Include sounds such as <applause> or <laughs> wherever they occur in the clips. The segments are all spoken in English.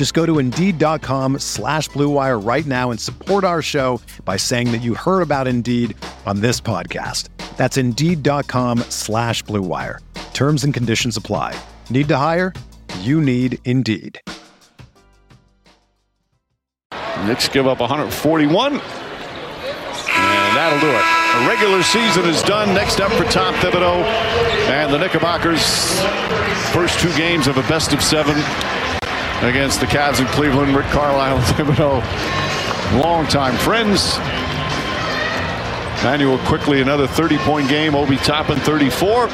Just go to Indeed.com slash BlueWire right now and support our show by saying that you heard about Indeed on this podcast. That's Indeed.com slash BlueWire. Terms and conditions apply. Need to hire? You need Indeed. Knicks give up 141. And that'll do it. The regular season is done. Next up for Tom Thibodeau and the Knickerbockers. First two games of a best of seven against the Cavs in Cleveland. Rick Carlisle and <laughs> Thibodeau, longtime friends. Manuel Quickley another 30 point game. Obi Toppin 34.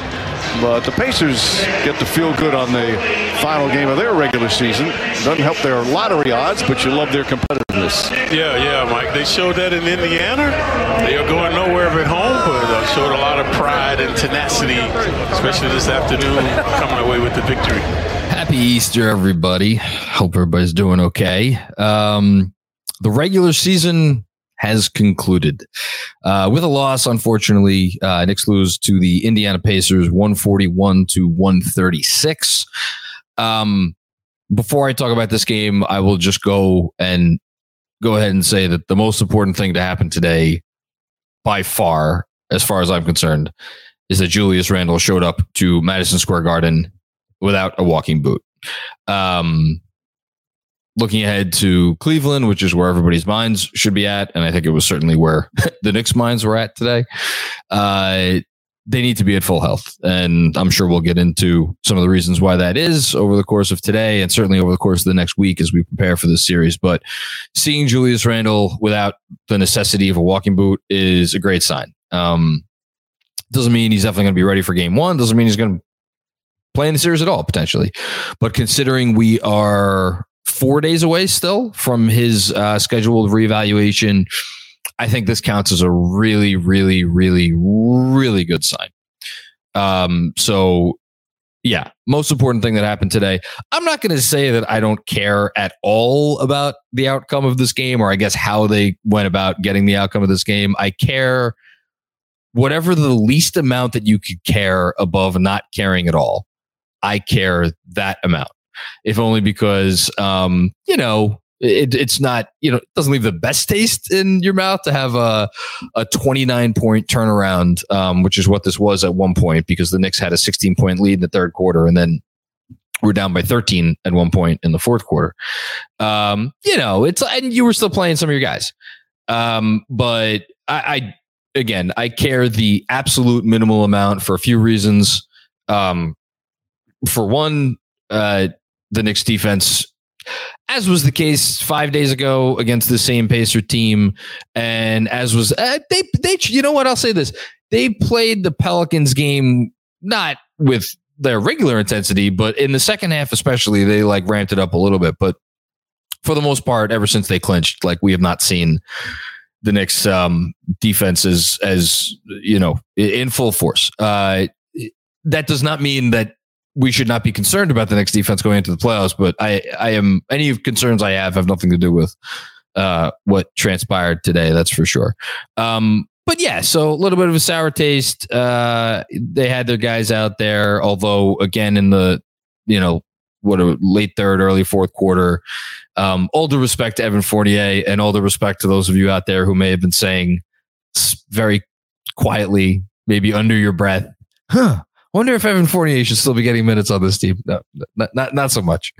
But the Pacers get to feel good on the final game of their regular season. Doesn't help their lottery odds, but you love their competitiveness. Yeah, yeah, Mike. They showed that in Indiana. They are going nowhere at home, but uh, showed a lot of pride and tenacity, especially this afternoon, coming away with the victory. Happy Easter, everybody. Hope everybody's doing okay. Um, the regular season has concluded. Uh, with a loss, unfortunately, uh, Knicks lose to the Indiana Pacers 141 to 136. Um, before I talk about this game, I will just go and go ahead and say that the most important thing to happen today, by far, as far as I'm concerned, is that Julius Randle showed up to Madison Square Garden without a walking boot. Um, looking ahead to Cleveland, which is where everybody's minds should be at, and I think it was certainly where <laughs> the Knicks' minds were at today. Uh, they need to be at full health, and I'm sure we'll get into some of the reasons why that is over the course of today, and certainly over the course of the next week as we prepare for this series. But seeing Julius Randle without the necessity of a walking boot is a great sign. Um, doesn't mean he's definitely going to be ready for Game One. Doesn't mean he's going to play in the series at all potentially. But considering we are four days away still from his uh, scheduled reevaluation. I think this counts as a really, really, really, really good sign. Um, so yeah, most important thing that happened today. I'm not going to say that I don't care at all about the outcome of this game, or I guess how they went about getting the outcome of this game. I care whatever the least amount that you could care above not caring at all. I care that amount. If only because um, you know it, it's not you know it doesn't leave the best taste in your mouth to have a a 29 point turnaround um, which is what this was at one point because the Knicks had a 16 point lead in the third quarter and then we're down by 13 at one point in the fourth quarter. Um, you know it's and you were still playing some of your guys. Um, but I, I again I care the absolute minimal amount for a few reasons. Um, for one uh, the Knicks defense, as was the case five days ago against the same Pacer team, and as was uh, they they you know what? I'll say this. They played the Pelicans game not with their regular intensity, but in the second half especially they like ramped it up a little bit, but for the most part, ever since they clinched, like we have not seen the Knicks um, defense as, as you know in full force. Uh, that does not mean that we should not be concerned about the Knicks defense going into the playoffs. But I, I am any concerns I have have nothing to do with uh, what transpired today. That's for sure. Um, but yeah, so a little bit of a sour taste. Uh, they had their guys out there, although again in the you know what a late third, early fourth quarter. Um, all due respect to Evan Fournier, and all due respect to those of you out there who may have been saying very quietly, maybe under your breath, "Huh, wonder if Evan Fournier should still be getting minutes on this team. No, not not, not so much.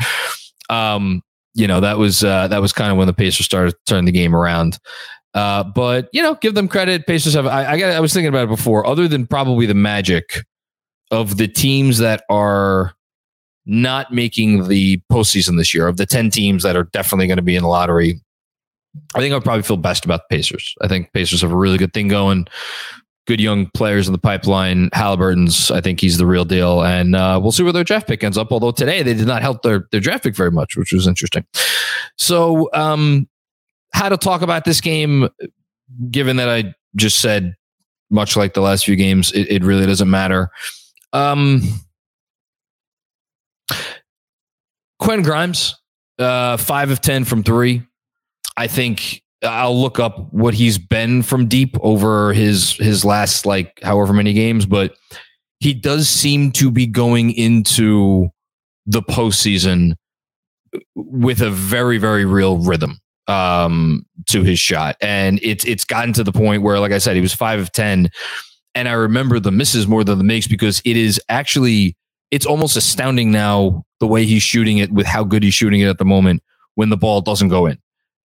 Um, you know that was uh, that was kind of when the Pacers started turning the game around. Uh, but you know, give them credit. Pacers have. I, I, got, I was thinking about it before. Other than probably the Magic of the teams that are not making the postseason this year, of the ten teams that are definitely going to be in the lottery, I think I'd probably feel best about the Pacers. I think Pacers have a really good thing going. Good young players in the pipeline. Halliburton's, I think he's the real deal, and uh, we'll see where their draft pick ends up. Although today they did not help their their draft pick very much, which was interesting. So, um, how to talk about this game, given that I just said, much like the last few games, it, it really doesn't matter. Um, Quentin Grimes, uh, five of 10 from three. I think I'll look up what he's been from deep over his his last like however many games, but he does seem to be going into the postseason with a very very real rhythm um, to his shot, and it's it's gotten to the point where, like I said, he was five of ten, and I remember the misses more than the makes because it is actually it's almost astounding now the way he's shooting it with how good he's shooting it at the moment when the ball doesn't go in.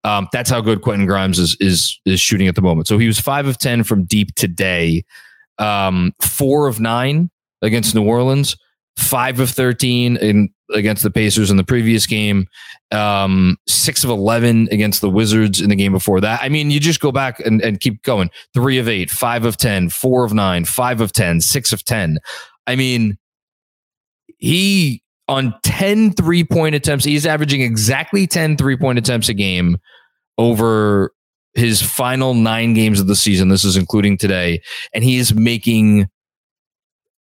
Um, that's how good Quentin Grimes is is is shooting at the moment. So he was five of ten from deep today, um, four of nine against New Orleans, five of thirteen in against the Pacers in the previous game, um, six of eleven against the Wizards in the game before that. I mean, you just go back and, and keep going. Three of eight, five of ten, four of nine, five of ten, six of ten. I mean, he on 10 three point attempts, he's averaging exactly 10 three point attempts a game over his final nine games of the season. This is including today. And he is making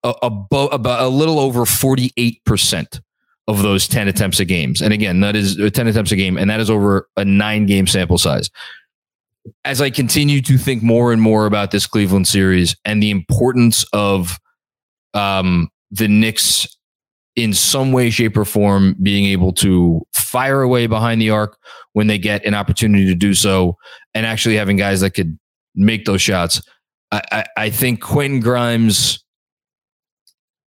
about a little over 48% of those 10 attempts a games. And again, that is uh, 10 attempts a game, and that is over a nine game sample size. As I continue to think more and more about this Cleveland series and the importance of um, the Knicks in some way, shape, or form being able to fire away behind the arc when they get an opportunity to do so, and actually having guys that could make those shots. I, I, I think Quentin Grimes,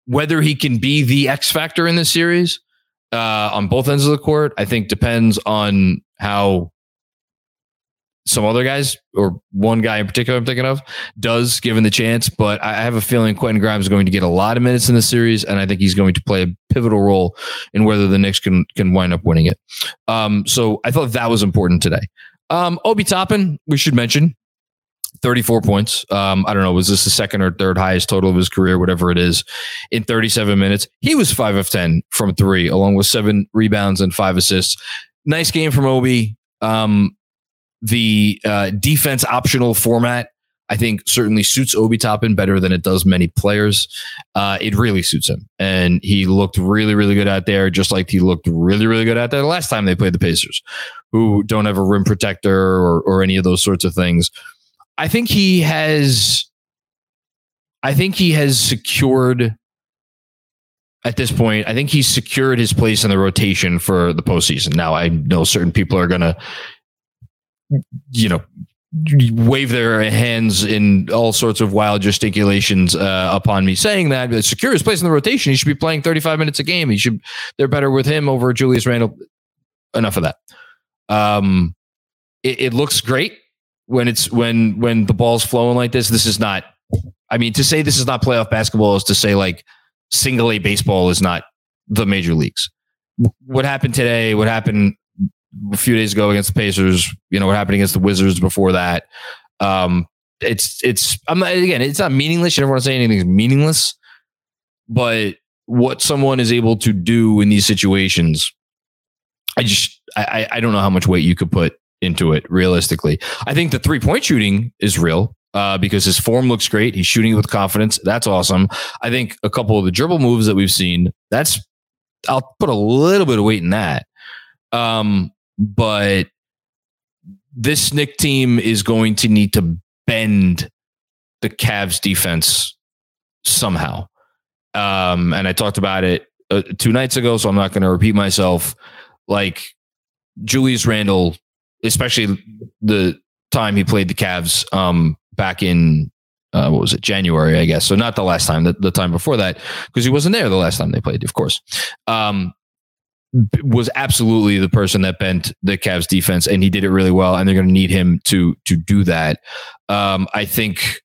whether he can be the X factor in this series uh, on both ends of the court, I think depends on how some other guys or one guy in particular I'm thinking of does given the chance. But I have a feeling Quentin Grimes is going to get a lot of minutes in the series, and I think he's going to play a pivotal role in whether the Knicks can can wind up winning it. Um, so I thought that was important today. Um, Obi Toppin, we should mention. 34 points. Um, I don't know, was this the second or third highest total of his career, whatever it is, in 37 minutes? He was five of 10 from three, along with seven rebounds and five assists. Nice game from Obi. Um, the uh, defense optional format, I think certainly suits Obi Toppin better than it does many players. Uh, it really suits him. And he looked really, really good out there, just like he looked really, really good out there the last time they played the Pacers, who don't have a rim protector or, or any of those sorts of things. I think he has, I think he has secured at this point, I think he's secured his place in the rotation for the postseason. Now, I know certain people are going to you know, wave their hands in all sorts of wild gesticulations uh, upon me saying that but secure his place in the rotation. He should be playing 35 minutes a game. He should. They're better with him over Julius Randle Enough of that. Um, it, it looks great when it's when when the ball's flowing like this. This is not. I mean, to say this is not playoff basketball is to say like single A baseball is not the major leagues. What happened today? What happened a few days ago against the Pacers. You know what happened against the Wizards before that. Um, it's it's I'm not again. It's not meaningless. You never want to say anything's meaningless, but what someone is able to do in these situations, I just I I don't know how much weight you could put into it realistically. I think the three point shooting is real. Uh, because his form looks great. He's shooting with confidence. That's awesome. I think a couple of the dribble moves that we've seen, that's I'll put a little bit of weight in that. Um, but this Knick team is going to need to bend the Cavs defense somehow. Um, and I talked about it uh, two nights ago, so I'm not going to repeat myself. Like Julius Randle, especially the time he played the Cavs um, back in uh, what was it January, I guess. So not the last time, the, the time before that, because he wasn't there the last time they played, of course. Um, was absolutely the person that bent the Cavs defense, and he did it really well. And they're going to need him to to do that. Um, I think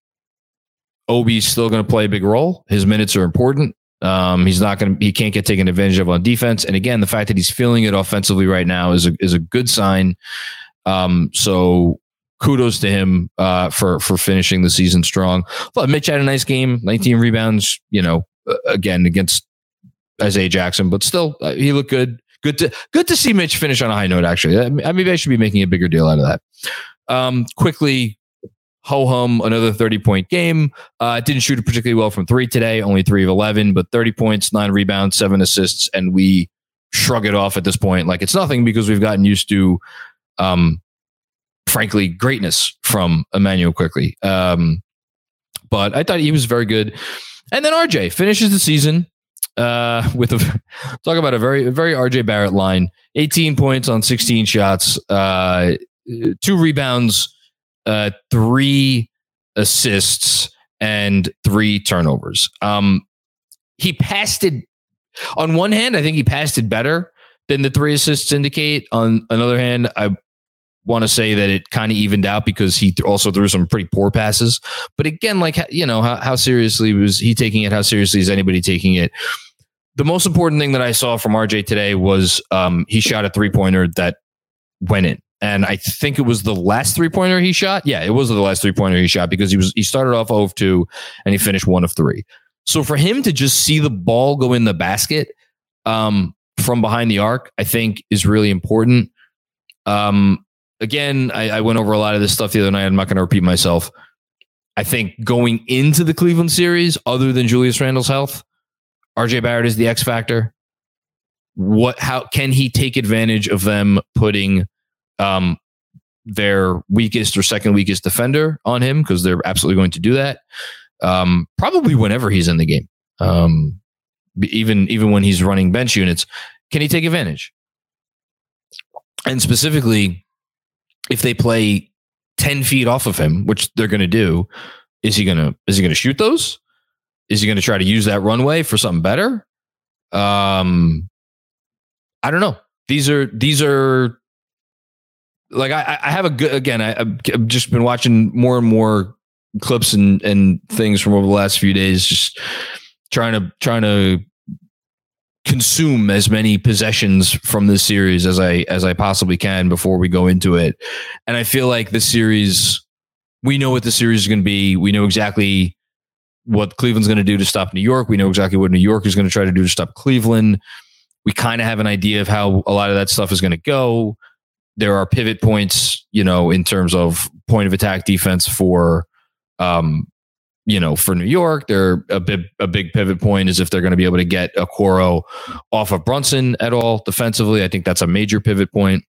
Obi's still going to play a big role. His minutes are important. Um, he's not going to. He can't get taken advantage of on defense. And again, the fact that he's feeling it offensively right now is a is a good sign. Um, so kudos to him uh, for for finishing the season strong. But Mitch had a nice game, 19 rebounds. You know, again against Isaiah Jackson, but still uh, he looked good. Good to good to see Mitch finish on a high note. Actually, I, maybe I should be making a bigger deal out of that. Um, Quickley, ho hum, another 30 point game. Uh, didn't shoot particularly well from three today, only three of 11, but 30 points, nine rebounds, seven assists, and we shrug it off at this point like it's nothing because we've gotten used to, um, frankly, greatness from Immanuel Quickley. Um, but I thought he was very good. And then RJ finishes the season uh, <laughs> with a talk about a very very RJ Barrett line. 18 points on 16 shots, uh, two rebounds, uh, three assists, and three turnovers. Um, he passed it. On one hand, I think he passed it better than the three assists indicate. On another hand, I want to say that it kind of evened out because he also threw some pretty poor passes. But again, like you know, how, how seriously was he taking it? How seriously is anybody taking it? The most important thing that I saw from RJ today was um, he shot a three pointer that went in. And I think it was the last three pointer he shot. Yeah, it was the last three pointer he shot because he was he started off 0 of 2 and he finished 1 of 3. So for him to just see the ball go in the basket um, from behind the arc, I think is really important. Um, again, I, I went over a lot of this stuff the other night. I'm not going to repeat myself. I think going into the Cleveland series, other than Julius Randle's health, RJ Barrett is the X factor. What? How can he take advantage of them putting um, their weakest or second weakest defender on him because they're absolutely going to do that. Um, probably whenever he's in the game, um, even even when he's running bench units, can he take advantage? And specifically, if they play 10 feet off of him, which they're going to do, is he to is he going to shoot those? Is he going to try to use that runway for something better? Um I don't know. These are these are like I, I have a good again. I, I've just been watching more and more clips and and things from over the last few days, just trying to trying to consume as many possessions from this series as I as I possibly can before we go into it. And I feel like the series we know what the series is going to be. We know exactly what Cleveland's going to do to stop New York. We know exactly what New York is going to try to do to stop Cleveland. We kind of have an idea of how a lot of that stuff is going to go. There are pivot points, you know, in terms of point of attack defense for um, you know, for New York, they're a big a big pivot point is if they're going to be able to get a Okoro off of Brunson at all defensively. I think that's a major pivot point.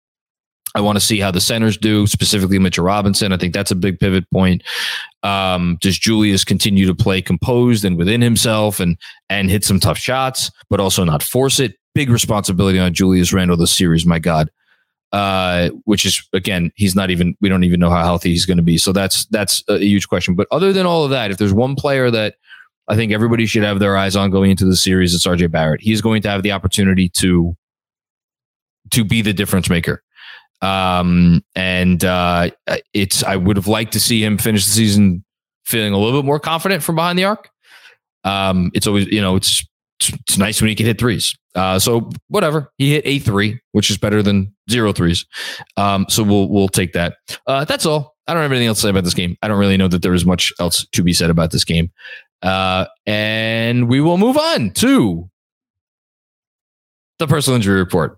I want to see how the centers do, specifically Mitchell Robinson. I think that's a big pivot point. Um, does Julius continue to play composed and within himself and and hit some tough shots, but also not force it? Big responsibility on Julius Randle this series. My God, uh, which is again, he's not even. We don't even know how healthy he's going to be. So that's that's a huge question. But other than all of that, if there's one player that I think everybody should have their eyes on going into the series, it's RJ Barrett. He's going to have the opportunity to to be the difference maker. Um, and uh, it's I would have liked to see him finish the season feeling a little bit more confident from behind the arc. Um, it's always you know it's it's nice when he can hit threes. Uh, so whatever, he hit a three, which is better than zero threes. Um, so we'll we'll take that. Uh, that's all. I don't have anything else to say about this game. I don't really know that there is much else to be said about this game. Uh, and we will move on to the personal injury report.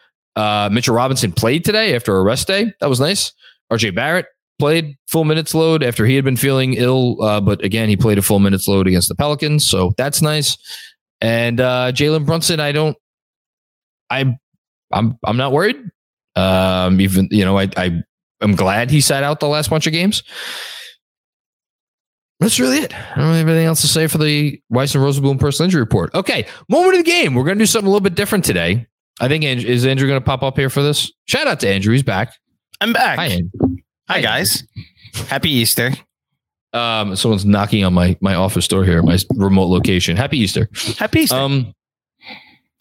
Uh, Mitchell Robinson played today after a rest day. That was nice. RJ Barrett played full minutes load after he had been feeling ill. Uh, but again, he played a full minutes load against the Pelicans. So that's nice. And uh, Jalen Brunson, I don't, I, I'm, I'm not worried. Um, even, you know, I, I, I'm glad he sat out the last bunch of games. That's really it. I don't have anything else to say for the Weiss and Rosenblum personal injury report. Okay, moment of the game. We're going to do something a little bit different today. I think Andrew, is Andrew going to pop up here for this? Shout out to Andrew. He's back. I'm back. Hi, Andrew. Hi, Andrew. guys. Happy Easter. Um, someone's knocking on my my office door here, my remote location. Happy Easter. Happy Easter. Um,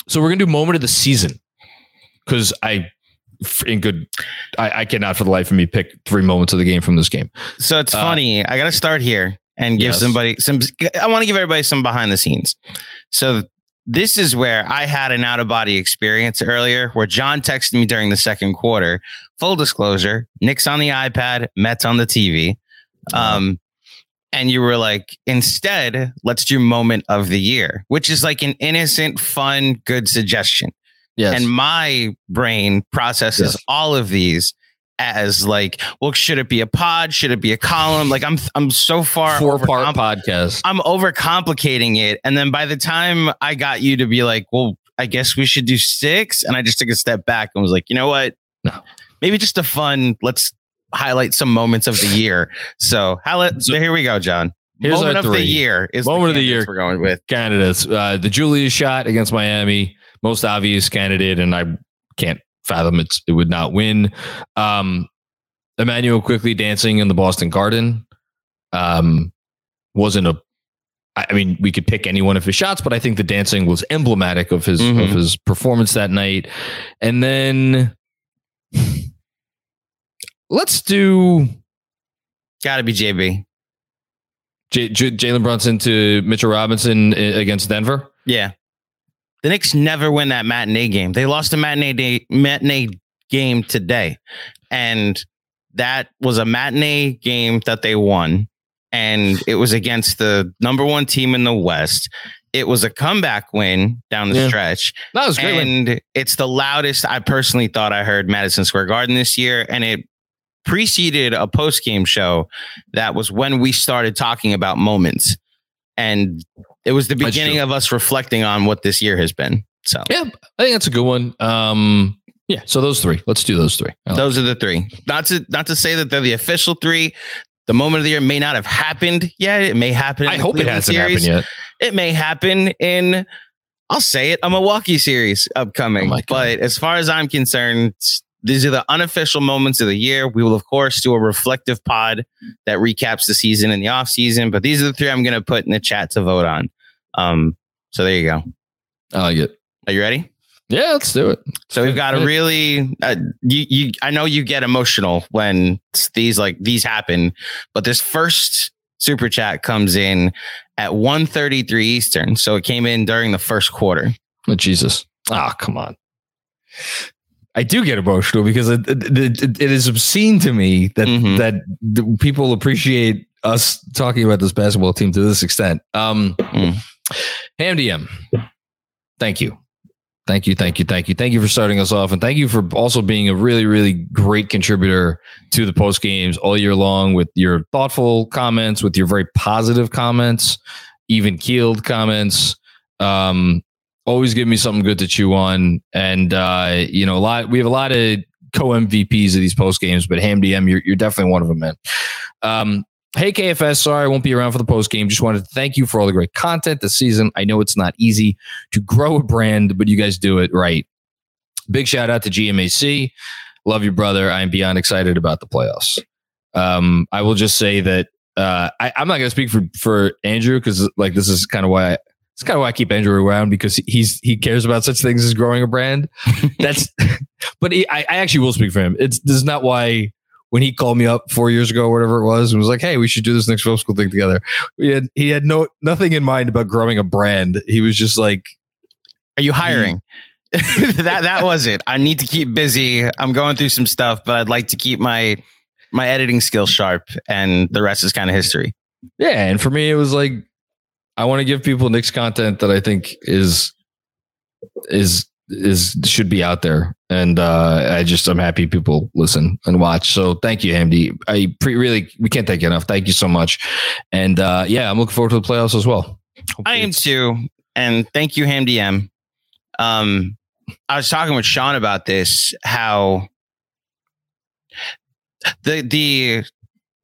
so we're gonna do moment of the season because I, in good, I, I cannot for the life of me pick three moments of the game from this game. so it's uh, funny. I got to start here and give Yes. somebody some. I want to give everybody some behind the scenes. So this is where I had an out of body experience earlier, where Jon texted me during the second quarter. Full disclosure: Knicks on the iPad, Mets on the TV. Um, and you were like, instead, let's do moment of the year, which is like an innocent, fun, good suggestion. Yes, and my brain processes Yes. all of these as like, well, should it be a pod? Should it be a column? Like I'm I'm so far four part podcast. I'm overcomplicating it. And then by the time I got you to be like, well, I guess we should do six. And I just took a step back and was like, you know what? No. Maybe just a fun, let's highlight some moments of the year. So how So- here we go, Jon. Here's Moment our of the three. year is Moment of the year. we're going with. candidates. Uh, the Julius shot against Miami, most obvious candidate, and I can't fathom it's, it would not win. Um, Immanuel Quickley dancing in the Boston Garden um, wasn't a. I mean, we could pick any one of his shots, but I think the dancing was emblematic of his Mhm. of his performance that night. And then let's do Gotta be JB. J- J- Jalen Brunson to Mitchell Robinson against Denver. Yeah. The Knicks never win that matinee game. They lost a matinee day, matinee game today. And that was a matinee game that they won. And it was against the number one team in the West. It was a comeback win down the Yeah. stretch. That was great. win. And it's the loudest I personally thought I heard Madison Square Garden this year. And it preceded a post game show that was when we started talking about moments. And it was the beginning of us reflecting on what this year has been. So Yeah, I think that's a good one. Um, yeah, so those three. Let's do those three. Like those are the three. Not to not to say that they're the official three. The moment of the year may not have happened yet. It may happen. in I hope it hasn't series. happened yet. It may happen in, I'll say it, a Milwaukee series upcoming. Oh but as far as I'm concerned, these are the unofficial moments of the year. We will, of course, do a reflective pod that recaps the season and the off season. But these are the three I'm going to put in the chat to vote on. Um, so there you go. I like it. Are you ready? Yeah, let's do it. So we've got a really uh, you you I know you get emotional when these like these happen, but this first super chat comes in at 1:33 Eastern. So it came in during the first quarter. Oh, Jesus. Ah, come on. I do get emotional because it, it, it- it is obscene to me that Mhm. that the people appreciate us talking about this basketball team to this extent. Um, Mm. Ham DM, thank you. Thank you, thank you, thank you. Thank you for starting us off. And thank you for also being a really, really great contributor to the post games all year long with your thoughtful comments, with your very positive comments, even keeled comments. Um, always give me something good to chew on. And uh, you know, a lot we have a lot of co MVPs of these post games, but Ham DM, you're you're definitely one of them, man. Um, hey KFS, sorry I won't be around for the post game. Just wanted to thank you for all the great content this season. I know it's not easy to grow a brand, but you guys do it right. Big shout out to GMAC. Love you, brother. I am beyond excited about the playoffs. Um, I will just say that uh, I, I'm not going to speak for for Andrew because like this is kind of why I, it's kind of why I keep Andrew around because he's he cares about such things as growing a brand. <laughs> That's, <laughs> but he, I, I actually will speak for him. It's this is not why when he called me up four years ago, whatever it was, and was like, "Hey, we should do this next film school thing together." He had he had no nothing in mind about growing a brand. He was just like, Are you hiring? <laughs> that that was it. I need to keep busy. I'm going through some stuff, but I'd like to keep my my editing skills sharp, and the rest is kind of history. Yeah, and for me, it was like I want to give people Knicks content that I think is is is should be out there, and uh, I just I'm happy people listen and watch. So thank you, Hamdi. I pre- really we can't thank you enough. Thank you so much, and uh, yeah, I'm looking forward to the playoffs as well. Hopefully I am too, and thank you, Ham DM. Um, I was talking with Sean about this. How the the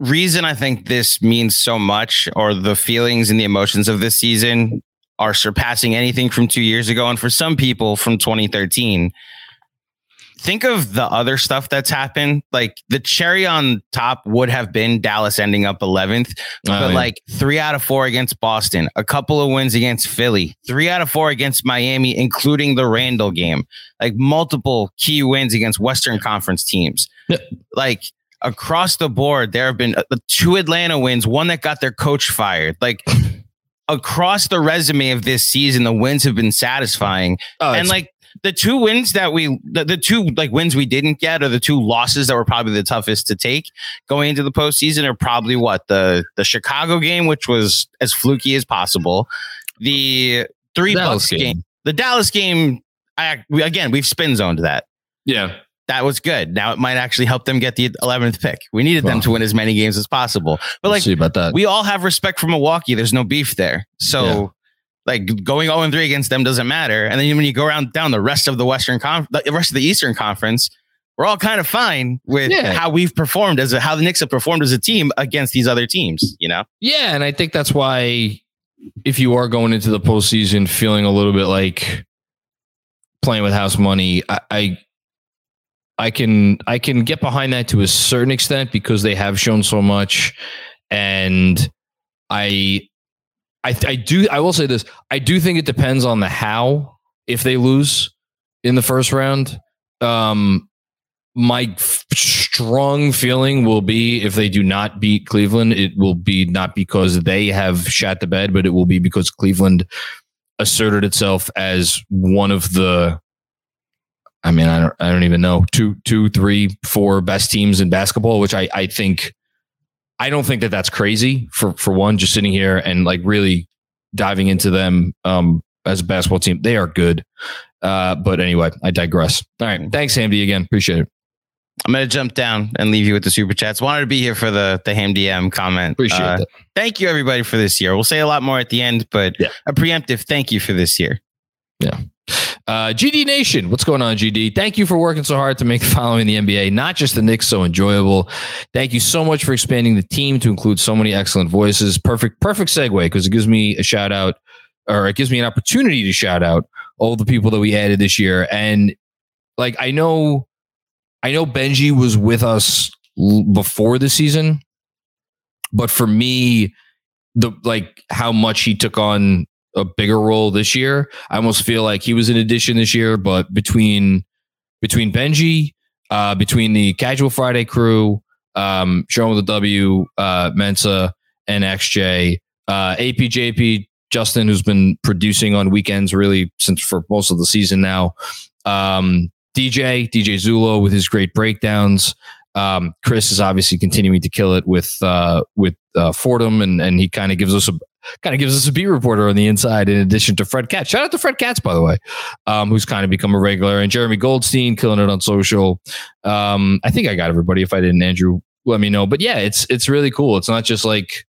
reason I think this means so much, or the feelings and the emotions of this season, are surpassing anything from two years ago, and for some people from 2013. Think of the other stuff that's happened. Like the cherry on top would have been Dallas ending up 11th Oh, but yeah. like three out of four against Boston, a couple of wins against Philly, three out of four against Miami, including the Randle game, like multiple key wins against Western Conference teams. Yep. Like across the board, there have been uh, two Atlanta wins, one that got their coach fired. Like <laughs> across the resume of this season, the wins have been satisfying. Oh, and like the two wins that we the, the two like wins we didn't get are the two losses that were probably the toughest to take going into the postseason are probably what the the Chicago game, which was as fluky as possible. The three Dallas Bucks game. game. The Dallas game, I again we've spin zoned that. yeah, That was good. Now it might actually help them get the 11th pick. We needed them to win as many games as possible. But like about that. we all have respect for Milwaukee. There's no beef there. So Yeah. like going 0 and 3 against them doesn't matter. And then when you go around down the rest of the Western Conf- the rest of the Eastern Conference, we're all kind of fine with Yeah. how we've performed as a, how the Knicks have performed as a team against these other teams, you know? Yeah, and I think that's why if you are going into the postseason feeling a little bit like playing with house money, I, I I can I can get behind that to a certain extent because they have shown so much, and I I I do I will say this I do think it depends on the how if they lose in the first round. Um, my f- strong feeling will be if they do not beat Cleveland, it will be not because they have shat the bed, but it will be because Cleveland asserted itself as one of the. I mean, I don't, I don't even know two, two, three, four best teams in basketball, which I, I think, I don't think that that's crazy for for one. Just sitting here and like really diving into them um, as a basketball team, they are good. Uh, but anyway, I digress. All right, thanks, Hamdi. Again, appreciate it. I'm going to jump down and leave you with the super chats. Wanted to be here for the, the Ham DM comment. Appreciate Uh, that. Thank you everybody for this year. We'll say a lot more at the end, but Yeah. a preemptive thank you for this year. Uh, GD Nation, what's going on, GD? Thank you for working so hard to make following the NBA, not just the Knicks, so enjoyable. Thank you so much for expanding the team to include so many excellent voices. Perfect, perfect segue because it gives me a shout out, or it gives me an opportunity to shout out all the people that we added this year. And like, I know, I know Benji was with us l- before the season, but for me, the like how much he took on a bigger role this year. I almost feel like he was an addition this year, but between between Benji, uh, between the Casual Friday crew, um, Sean with the W, uh, Mensa, and XJ, uh, APJP, Justin, who's been producing on weekends really since for most of the season now. Um, DJ, DJ Zulo with his great breakdowns. Um, Chris is obviously continuing to kill it with uh, with uh, Fordham, and and he kind of gives us a kind of gives us a beat reporter on the inside. In addition to Fred Katz, shout out to Fred Katz by the way, um, who's kind of become a regular, and Jeremy Goldstein killing it on social. Um, I think I got everybody. If I didn't, Andrew, let me know. But yeah, it's it's really cool. It's not just like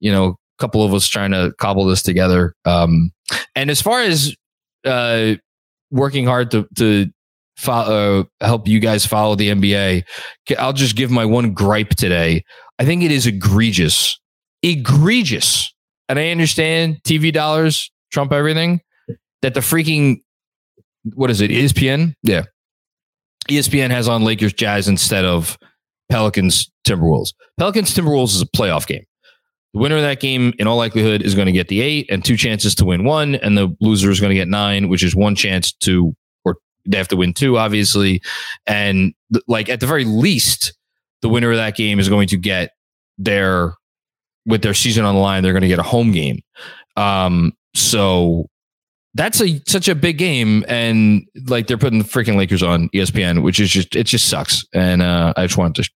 you know a couple of us trying to cobble this together. Um, and as far as uh, working hard to to fo- uh, help you guys follow the NBA, I'll just give my one gripe today. I think it is egregious, egregious, and I understand TV dollars trump everything. That the freaking what is it? ESPN, yeah. ESPN has on Lakers Jazz instead of Pelicans Timberwolves. Pelicans Timberwolves is a playoff game. The winner of that game, in all likelihood, is going to get the eight and two chances to win one, and the loser is going to get nine, which is one chance to, they have to win two, obviously. And th- like at the very least, the winner of that game is going to get their with their season on the line. They're going to get a home game. Um, so that's a such a big game, and like they're putting the freaking Lakers on ESPN, which is just it just sucks. And uh, I just wanted to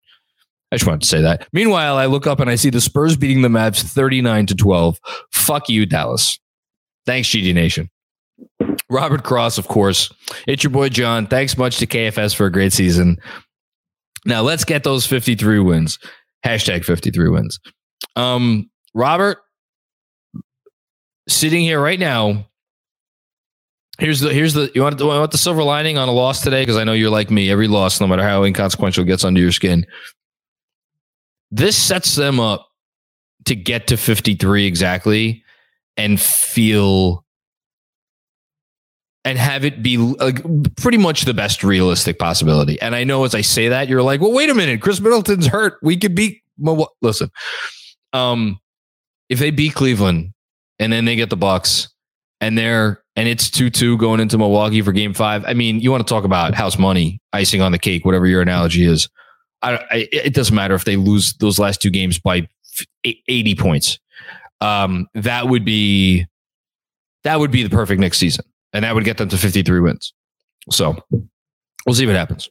I just wanted to say that. Meanwhile, I look up and I see the Spurs beating the Mavs 39 to 12. Fuck you, Dallas. Thanks, GD Nation. Robert Cross, of course. It's your boy John. Thanks much to KFS for a great season. Now let's get those 53 wins. Hashtag 53 wins. Um, Robert, sitting here right now. Here's the here's the you want, want the silver lining on a loss today because I know you're like me. Every loss, no matter how inconsequential, gets under your skin. This sets them up to get to 53 exactly and feel and have it be like pretty much the best realistic possibility. And I know as I say that, you're like, well, wait a minute, Khris Middleton's hurt. We could beat. Well, listen, um, if they beat Cleveland and then they get the Bucks and they're and it's two two going into Milwaukee for Game Five. I mean, you want to talk about house money, icing on the cake, whatever your analogy is. I, I, it doesn't matter if they lose those last two games by 80 points. Um, that would be that would be the perfect next season, and that would get them to 53 wins. So we'll see what happens.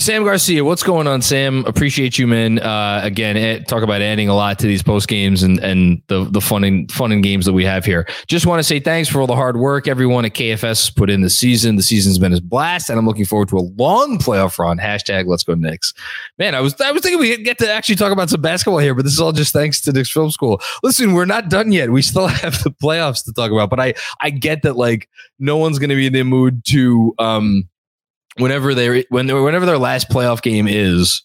Sam Garcia, what's going on, Sam? Appreciate you, man. Uh, again, eh, talk about adding a lot to these post games and and the the fun and fun and games that we have here. Just want to say thanks for all the hard work everyone at KFS put in the season. The season's been a blast, and I'm looking forward to a long playoff run. Hashtag Let's Go Knicks. Man, I was I was thinking we get to actually talk about some basketball here, but this is all just thanks to Knicks Film School. Listen, we're not done yet. We still <laughs> have the playoffs to talk about, but I I get that like no one's going to be in the mood to um whenever they when they whenever their last playoff game is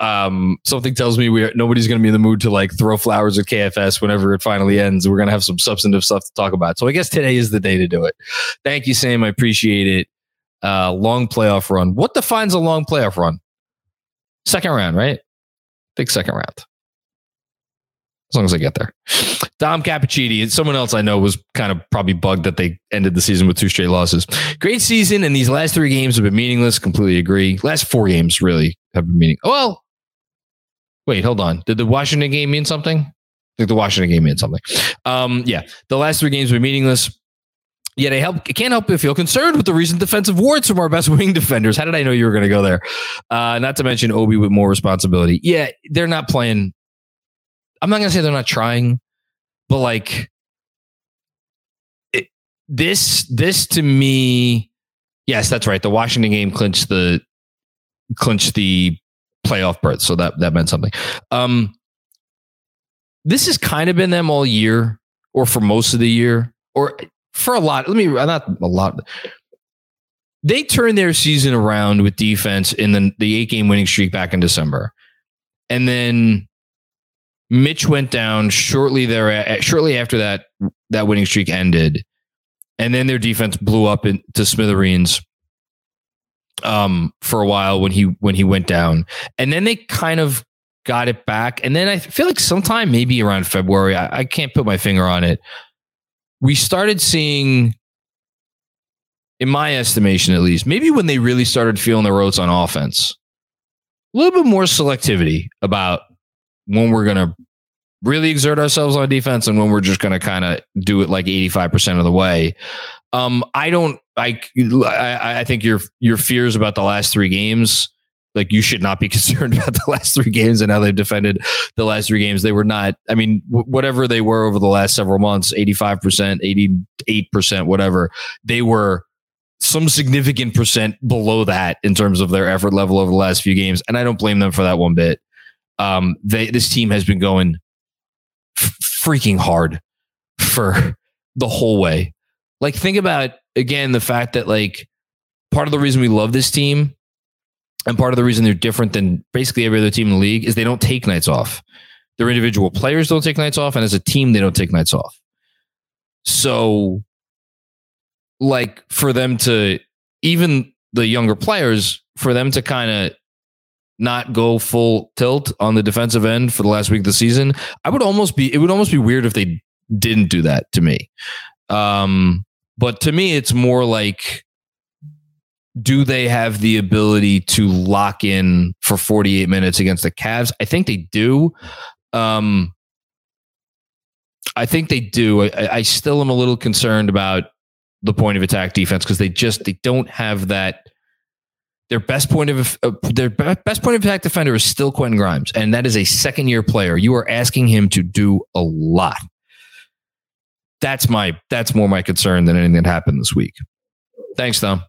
um, something tells me we nobody's going to be in the mood to like throw flowers at KFS whenever it finally ends. We're going to have some substantive stuff to talk about. So I guess today is the day to do it. Thank you, Sam. I appreciate it. Uh, long playoff run. What defines a long playoff run? Second round, right? Big second round as long as I get there. Dom Cappuccini, someone else I know was kind of probably bugged that they ended the season with two straight losses. Great season, and these last three games have been meaningless. Completely agree. Last four games really have been meaning. Well, wait, hold on. Did the Washington game mean something? I think the Washington game meant something. Um, yeah, the last three games were meaningless. Yet I help can't help but feel concerned with the recent defensive awards from our best wing defenders. How did I know you were going to go there? Uh, not to mention Obi with more responsibility. Yeah, they're not playing I'm not gonna say they're not trying, but like it, this this to me, yes, that's right. The Washington game clinched the clinched the playoff berth, so that that meant something. Um, this has kind of been them all year, or for most of the year, or for a lot. Let me not a lot. They turned their season around with defense in the the eight game winning streak back in December, and then Mitch went down shortly there. Shortly after that, that winning streak ended, and then their defense blew up into smithereens. Um, for a while when he when he went down, and then they kind of got it back, and then I feel like sometime maybe around February, I, I can't put my finger on it. We started seeing, in my estimation at least, maybe when they really started feeling the ropes on offense, a little bit more selectivity about when we're going to really exert ourselves on defense and when we're just going to kind of do it like 85% of the way. Um, I don't, I, I, I think your, your fears about the last three games, like you should not be <laughs> concerned about the last three games and how they've defended the last three games. They were not, I mean, w- whatever they were over the last several months, 85%, 88%, whatever, they were some significant percent below that in terms of their effort level over the last few games. And I don't blame them for that one bit um, they, this team has been going f- freaking hard for the whole way. Like, think about again the fact that like part of the reason we love this team and part of the reason they're different than basically every other team in the league is they don't take nights off. Their individual players don't take nights off, and as a team, they don't take nights off. So, like for them to even the younger players, for them to kind of not go full tilt on the defensive end for the last week of the season, I would almost be it would almost be weird if they didn't do that to me. Um, but to me, it's more like do they have the ability to lock in for 48 minutes against the Cavs? I think they do. Um, I think they do. I, I still am a little concerned about the point of attack defense because they just they don't have that. Their best point of uh, their best point of attack defender is still Quentin Grimes, and that is a second year player. You are asking him to do a lot. That's my that's more my concern than anything that happened this week. Thanks, Tom.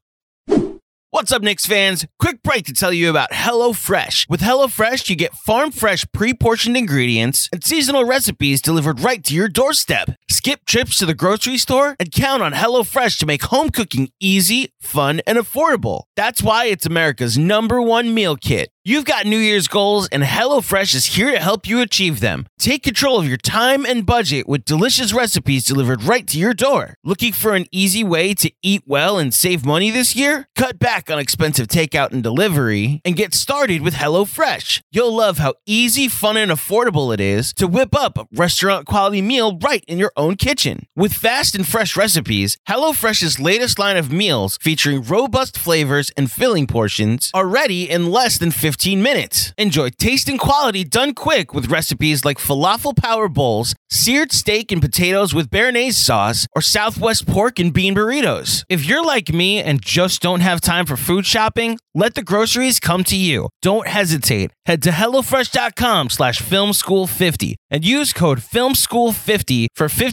What's up, Knicks fans? Quick break to tell you about HelloFresh. With HelloFresh, you get farm fresh, pre portioned ingredients and seasonal recipes delivered right to your doorstep. Skip trips to the grocery store and count on HelloFresh to make home cooking easy, fun, and affordable. That's why it's America's number one meal kit. You've got New Year's goals, and HelloFresh is here to help you achieve them. Take control of your time and budget with delicious recipes delivered right to your door. Looking for an easy way to eat well and save money this year? Cut back on expensive takeout and delivery and get started with HelloFresh. You'll love how easy, fun, and affordable it is to whip up a restaurant quality meal right in your own kitchen. With fast and fresh recipes, HelloFresh's latest line of meals featuring robust flavors and filling portions are ready in less than 15 15 minutes. Enjoy taste and quality done quick with recipes like falafel power bowls, seared steak and potatoes with béarnaise sauce, or Southwest pork and bean burritos. If you're like me and just don't have time for food shopping, let the groceries come to you. Don't hesitate. Head to HelloFresh.com slash FilmSchool50 and use code FilmSchool50 for 50%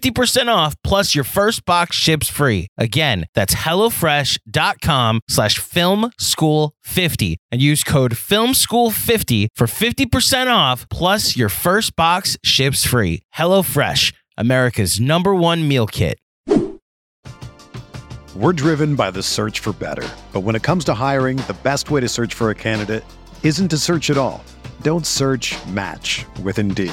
off plus your first box ships free. Again, that's HelloFresh.com slash FilmSchool50 and use code FilmSchool50 for 50% off plus your first box ships free. HelloFresh, America's number one meal kit. We're driven by the search for better. But when it comes to hiring, the best way to search for a candidate isn't to search at all. Don't search match with Indeed.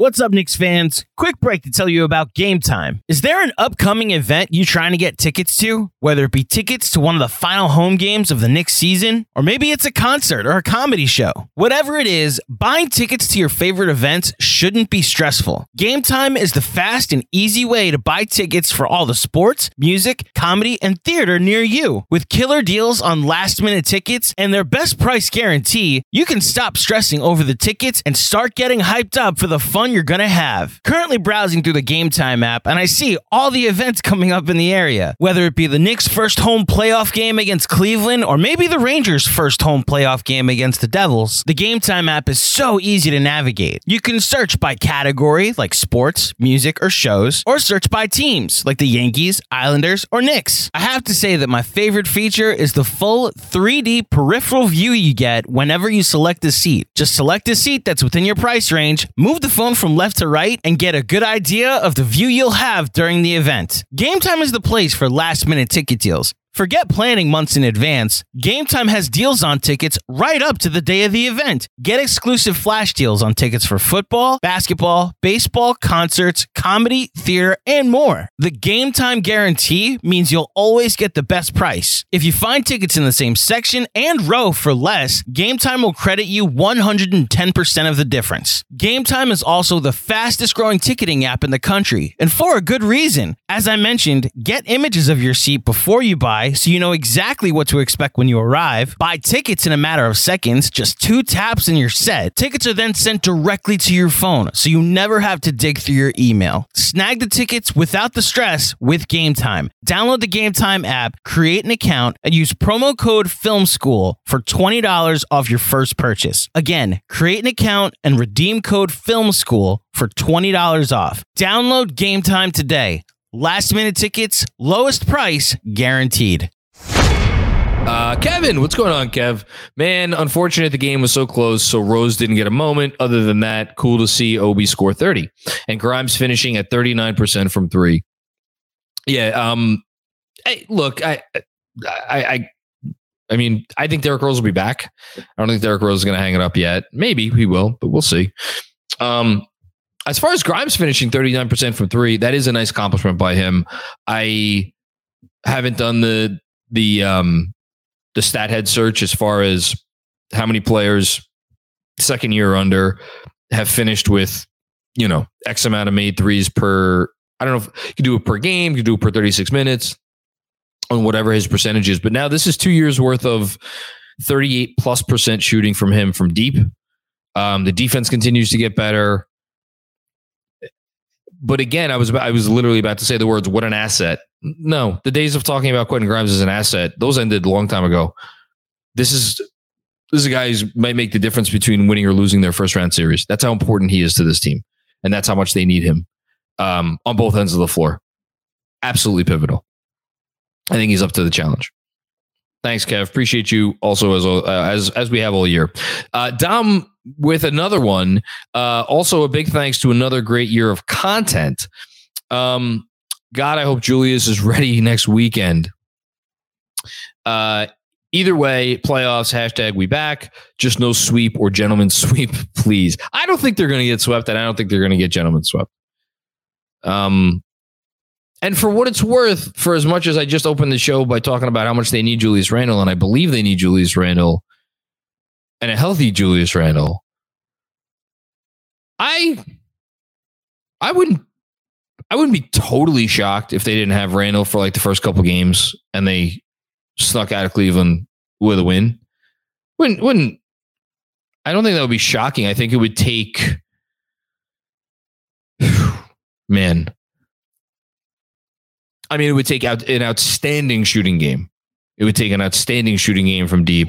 What's up, Knicks fans? Quick break to tell you about Game Time. Is there an upcoming event you trying to get tickets to? Whether it be tickets to one of the final home games of the Knicks season, or maybe it's a concert or a comedy show. Whatever it is, buying tickets to your favorite events shouldn't be stressful. Game Time is the fast and easy way to buy tickets for all the sports, music, comedy, and theater near you. With killer deals on last minute tickets and their best price guarantee, you can stop stressing over the tickets and start getting hyped up for the fun you're going to have. Currently browsing through the Game Time app, and I see all the events coming up in the area, whether it be the Knicks' first home playoff game against Cleveland, or maybe the Rangers' first home playoff game against the Devils. The Game Time app is so easy to navigate. You can search by category, like sports, music, or shows, or search by teams, like the Yankees, Islanders, or Knicks. I have to say that my favorite feature is the full 3D peripheral view you get whenever you select a seat. Just select a seat that's within your price range, move the phone from left to right and get a good idea of the view you'll have during the event. Game Time is the place for last minute ticket deals. Forget planning months in advance. Game Time has deals on tickets right up to the day of the event. Get exclusive flash deals on tickets for football, basketball, baseball, concerts, comedy, theater, and more. The Game Time guarantee means you'll always get the best price. If you find tickets in the same section and row for less, Game Time will credit you 110% of the difference. Game Time is also the fastest growing ticketing app in the country, and for a good reason. As I mentioned, get images of your seat before you buy so you know exactly what to expect when you arrive. Buy tickets in a matter of seconds, just two taps and you're set. Tickets are then sent directly to your phone, so you never have to dig through your email. Snag the tickets without the stress with Game Time. Download the Game Time app, create an account, and use promo code Film School for $20 off your first purchase. Again, create an account and redeem code Film School for $20 off. Download Game Time today. Last minute tickets, lowest price guaranteed. Uh, Kevin, what's going on, Kev? Man, unfortunate the game was so close, so Rose didn't get a moment. Other than that, cool to see Obi score 30 and Grimes finishing at 39% from three. Yeah, um, hey, look, I, I, I, I mean, I think Derrick Rose will be back. I don't think Derrick Rose is going to hang it up yet. Maybe he will, but we'll see. Um, as far as Grimes finishing 39% from three, that is a nice accomplishment by him. I haven't done the the um the stat head search as far as how many players second year under have finished with, you know, X amount of made threes per I don't know if you can do it per game, you can do it per 36 minutes on whatever his percentage is. But now this is two years worth of 38 plus percent shooting from him from deep. Um, the defense continues to get better but again, I was I was literally about to say the words "what an asset." No, the days of talking about Quentin Grimes as an asset those ended a long time ago. This is this is a guy who might make the difference between winning or losing their first round series. That's how important he is to this team, and that's how much they need him um, on both ends of the floor. Absolutely pivotal. I think he's up to the challenge. Thanks, Kev. Appreciate you also as uh, as as we have all year. Uh, Dom with another one. Uh, also, a big thanks to another great year of content. Um, God, I hope Julius is <laughs> ready next weekend. Uh, either way, playoffs, hashtag we back. Just no sweep or gentlemen <laughs> sweep, please. I don't think they're going to get swept, and I don't think they're going to get gentlemen swept. Um, and for what it's worth, for as much as I just opened the show by talking about how much they need Julius Randle, and I believe they need Julius Randle and a healthy Julius Randle, I I wouldn't I wouldn't be totally shocked if they didn't have Randle for like the first couple games and they snuck out of Cleveland with a win. Wouldn't wouldn't I don't think that would be shocking. I think it would take <sighs> man. I mean, it would take out an outstanding shooting game. It would take an outstanding shooting game from deep,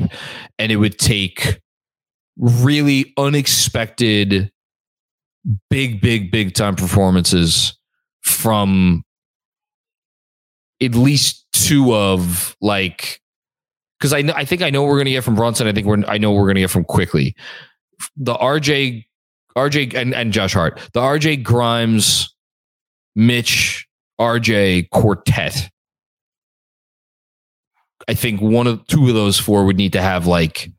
and it would take really unexpected, big, big, big time performances from at least two of like because I I think I know we're gonna get from Brunson. I think we're I know we're gonna get from Quickley. The RJ RJ and, and Josh Hart. The RJ Grimes, Mitch, RJ quartet I think one of two of those four would need to have like,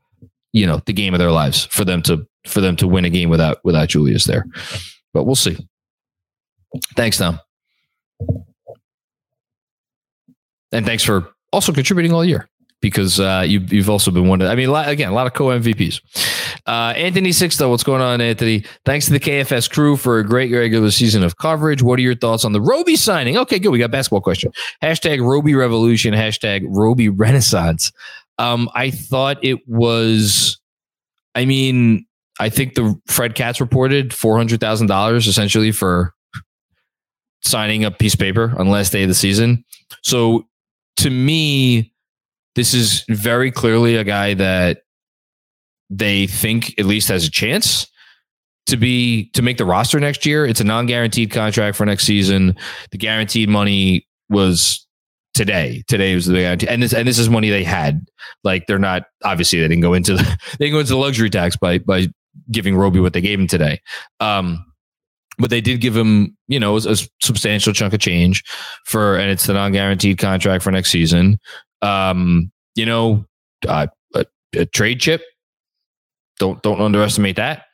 you know, the game of their lives for them to for them to win a game without without Julius there. But we'll see. Thanks, Tom. And thanks for also contributing all year because uh, you, you've also been one. Of, I mean, again, a lot of co MVPs. Uh, Anthony Sixto, what's going on, Anthony? Thanks to the KFS crew for a great regular season of coverage. What are your thoughts on the Roby signing? Okay, good. We got basketball question. Hashtag Roby Revolution. Hashtag Roby Renaissance. Um, I thought it was. I mean, I think the Fred Katz reported four hundred thousand dollars essentially for signing a piece of paper on last day of the season. So to me, this is very clearly a guy that they think at least has a chance to be to make the roster next year. It's a non-guaranteed contract for next season. The guaranteed money was today. Today was the guarantee, and this and this is money they had. Like they're not obviously they didn't go into the <laughs> they didn't go into the luxury tax by by giving Roby what they gave him today. Um, but they did give him, you know, a, a substantial chunk of change for, and it's the non-guaranteed contract for next season. Um, you know, uh, a, a trade chip. Don't don't underestimate that.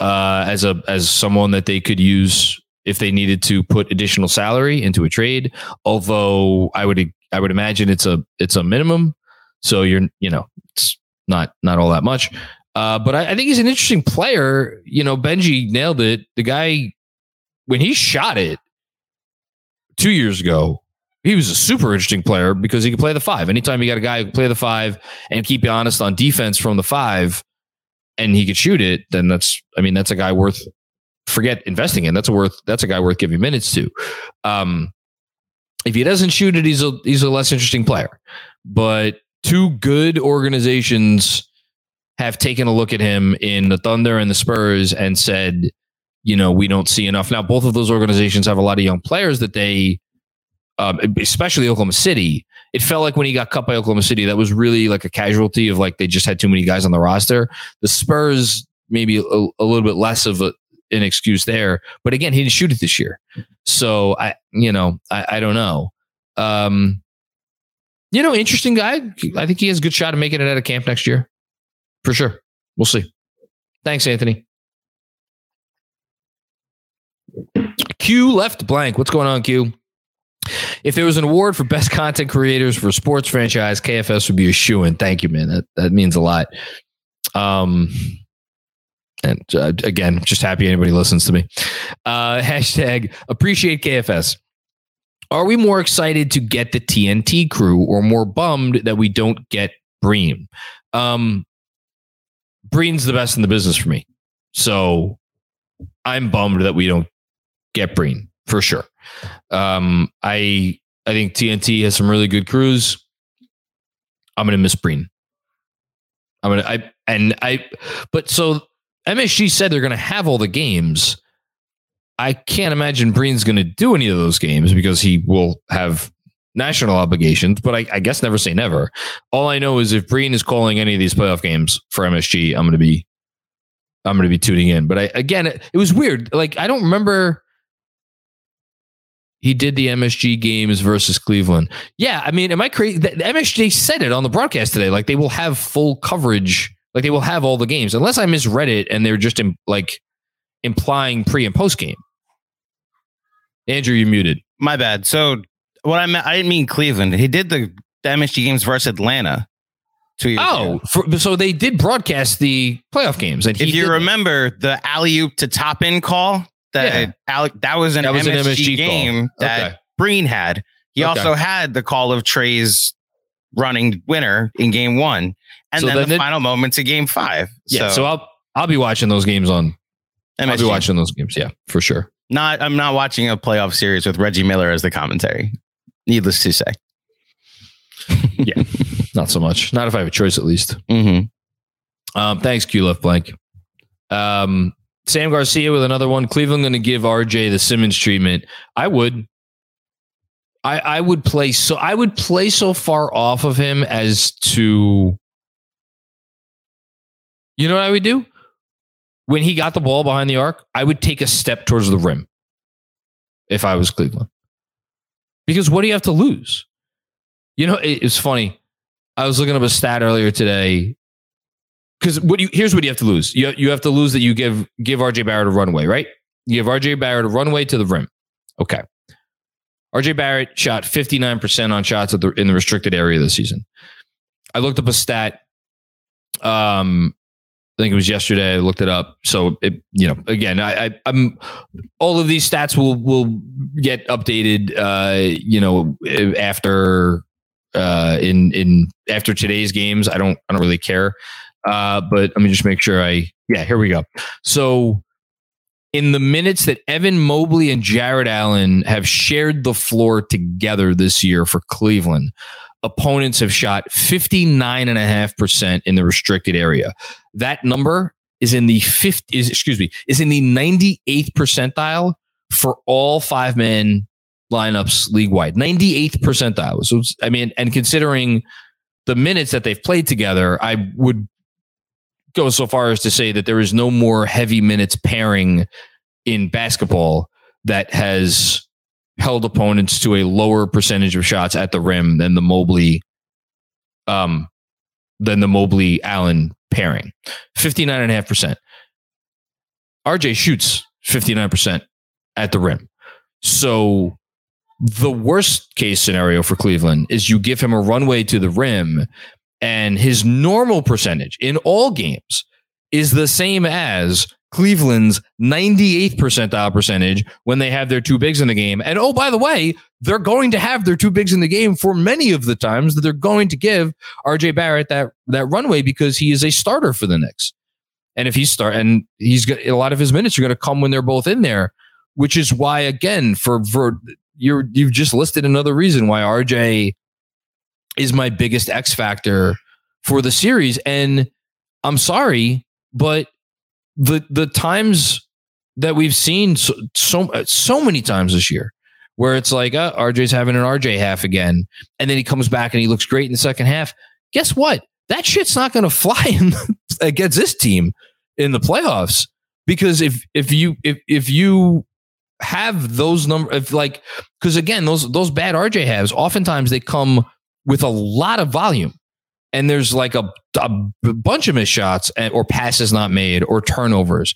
Uh, as a as someone that they could use if they needed to put additional salary into a trade. Although I would I would imagine it's a it's a minimum, so you're you know it's not not all that much. Uh, but I, I think he's an interesting player. You know, Benji nailed it. The guy when he shot it two years ago, he was a super interesting player because he could play the five. Anytime you got a guy who can play the five and keep you honest on defense from the five, and he could shoot it, then that's I mean that's a guy worth forget investing in. That's a worth that's a guy worth giving minutes to. Um, if he doesn't shoot it, he's a he's a less interesting player. But two good organizations have taken a look at him in the Thunder and the Spurs and said, you know, we don't see enough. Now, both of those organizations have a lot of young players that they, um, especially Oklahoma City. It felt like when he got cut by Oklahoma City, that was really like a casualty of like they just had too many guys on the roster. The Spurs maybe a, a little bit less of a, an excuse there, but again, he didn't shoot it this year, so I, you know, I, I don't know. Um, you know, interesting guy. I think he has a good shot of making it out of camp next year, for sure. We'll see. Thanks, Anthony. Q left blank. What's going on, Q? If there was an award for best content creators for sports franchise, KFS would be a shoe in. Thank you, man. That that means a lot. Um, and uh, again, just happy anybody listens to me. Uh, <laughs> hashtag appreciate KFS. Are we more excited to get the TNT crew or more bummed that we don't get Breen? Um, Breen's the best in the business for me. So I'm bummed that we don't get Breen for sure. Um, I I think TNT has some really good crews. I'm gonna miss Breen. I'm gonna I and I but so MSG said they're gonna have all the games. I can't imagine Breen's gonna do any of those games because he will have national obligations, but I, I guess never say never. All I know is if Breen is calling any of these playoff games for MSG, I'm gonna be I'm to be tuning in. But I, again, it, it, was weird. Like, I don't remember he did the MSG games versus Cleveland. Yeah. I mean, am I crazy? The, MSG said it on the broadcast today. Like, they will have full coverage. Like, they will have all the games, unless I misread it and they're just in, like implying pre and post game. Andrew, you muted. My bad. So, what I meant, I didn't mean Cleveland. He did the, the MSG games versus Atlanta two years oh, for, so they did broadcast the playoff games. And if you remember the alley oop to Toppin call, that yeah. Alec, that was an, that was MSG, an MSG game call. that okay. Breen had. He okay. also had the call of Trae's running winner in game one, and so then, then the it, final moments of game five. Yeah, so, so, I'll I'll be watching those games on. MSG. I'll be watching those games. Yeah, for sure. Not I'm not watching a playoff series with Reggie Miller as the commentary. Needless to say. <laughs> yeah. Not so much. Not if I have a choice, at least. Mm-hmm. Um, thanks, Q left blank. Um, Sam Garcia with another one. Cleveland going to give RJ the Simmons treatment. I would. I I would play so I would play so far off of him as to. You know what I would do? When he got the ball behind the arc, I would take a step towards the rim. If I was Cleveland, because what do you have to lose? You know, it, it's funny. I was looking up a stat earlier today because what you here's what you have to lose. You you have to lose that you give give RJ Barrett a runway, right? You give RJ Barrett a runway to the rim. Okay. RJ Barrett shot 59% on shots the, in the restricted area this season. I looked up a stat. Um, I think it was yesterday. I looked it up. So it, you know, again, I, I am all of these stats will will get updated. Uh, you know, after uh, in in after today's games. I don't I don't really care. Uh, but let me just make sure I yeah here we go. So in the minutes that Evan Mobley and Jarrett Allen have shared the floor together this year for Cleveland, opponents have shot 59.5% in the restricted area. That number is in the 50 is excuse me, is in the 98th percentile for all five men lineups league wide, 98th percentile. So, I mean, and considering the minutes that they've played together, I would go so far as to say that there is no more heavy minutes pairing in basketball that has held opponents to a lower percentage of shots at the rim than the Mobley um than the Mobley Allen pairing. 59.5%. RJ shoots 59% at the rim. So the worst case scenario for Cleveland is you give him a runway to the rim and his normal percentage in all games is the same as Cleveland's 98th percentile percentage when they have their two bigs in the game. And oh, by the way, they're going to have their two bigs in the game for many of the times that they're going to give RJ Barrett that that runway because he is a starter for the Knicks. And if he's start and he's got a lot of his minutes are going to come when they're both in there, which is why again for for you're you've just listed another reason why RJ is my biggest X factor for the series. And I'm sorry, but the the times that we've seen so so, so many times this year where it's like uh, RJ's having an RJ half again, and then he comes back and he looks great in the second half. Guess what? That shit's not going <laughs> to fly in, against this team in the playoffs because if if you if if you have those number if like because again those those bad RJ halves oftentimes they come with a lot of volume and there's like a, a bunch of missed shots and, or passes not made or turnovers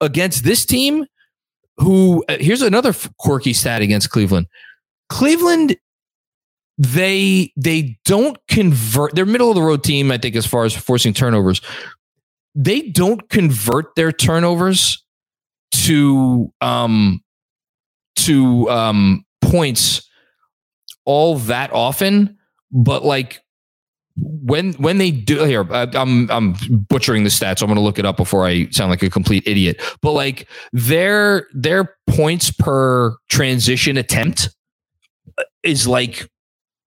against this team who uh, here's another quirky stat against Cleveland. Cleveland they they don't convert they're middle of the road team I think as far as forcing turnovers. They don't convert their turnovers to um to um points all that often, but like when when they do here i'm i'm butchering the stats so i'm going to look it up before i sound like a complete idiot but like their their points per transition attempt is like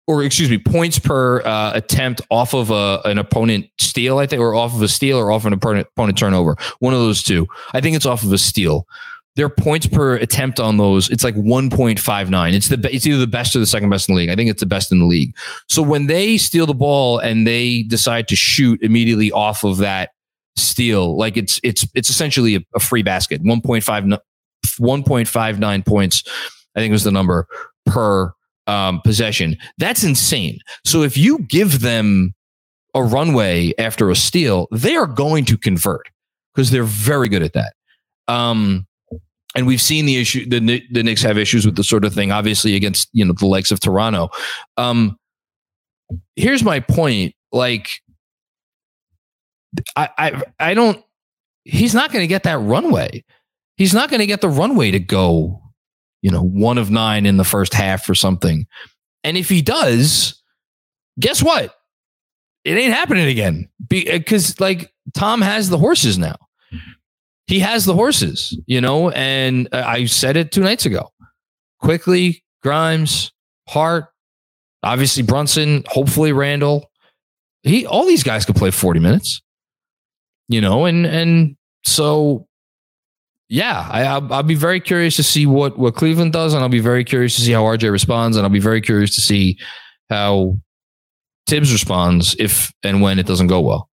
or excuse me points per uh, attempt off of a, an opponent steal i think or off of a steal or off an opponent opponent turnover. One of those two. I think it's off of a steal their points per attempt on those it's like 1.59 it's the it's either the best or the second best in the league. I think it's the best in the league. So when they steal the ball and they decide to shoot immediately off of that steal like it's it's it's essentially a, a free basket. 1.5 1.59 points i think was the number per um, possession. That's insane. So if you give them a runway after a steal they are going to convert because they're very good at that. Um, and we've seen the issue the the Knicks have issues with the sort of thing obviously against you know the likes of Toronto. Um here's my point like I I I don't he's not going to get that runway. He's not going to get the runway to go you know one of 9 in the first half or something. And if he does guess what? It ain't happening again. Because like Tom has the horses now he has the horses, you know, and I said it two nights ago. Quickley, Grimes, Hart, obviously Brunson, hopefully Randle. He all these guys could play 40 minutes. You know, and and so yeah, I, I'll, I'll, be very curious to see what what Cleveland does, and I'll be very curious to see how RJ responds, and I'll be very curious to see how Thibs responds if and when it doesn't go well.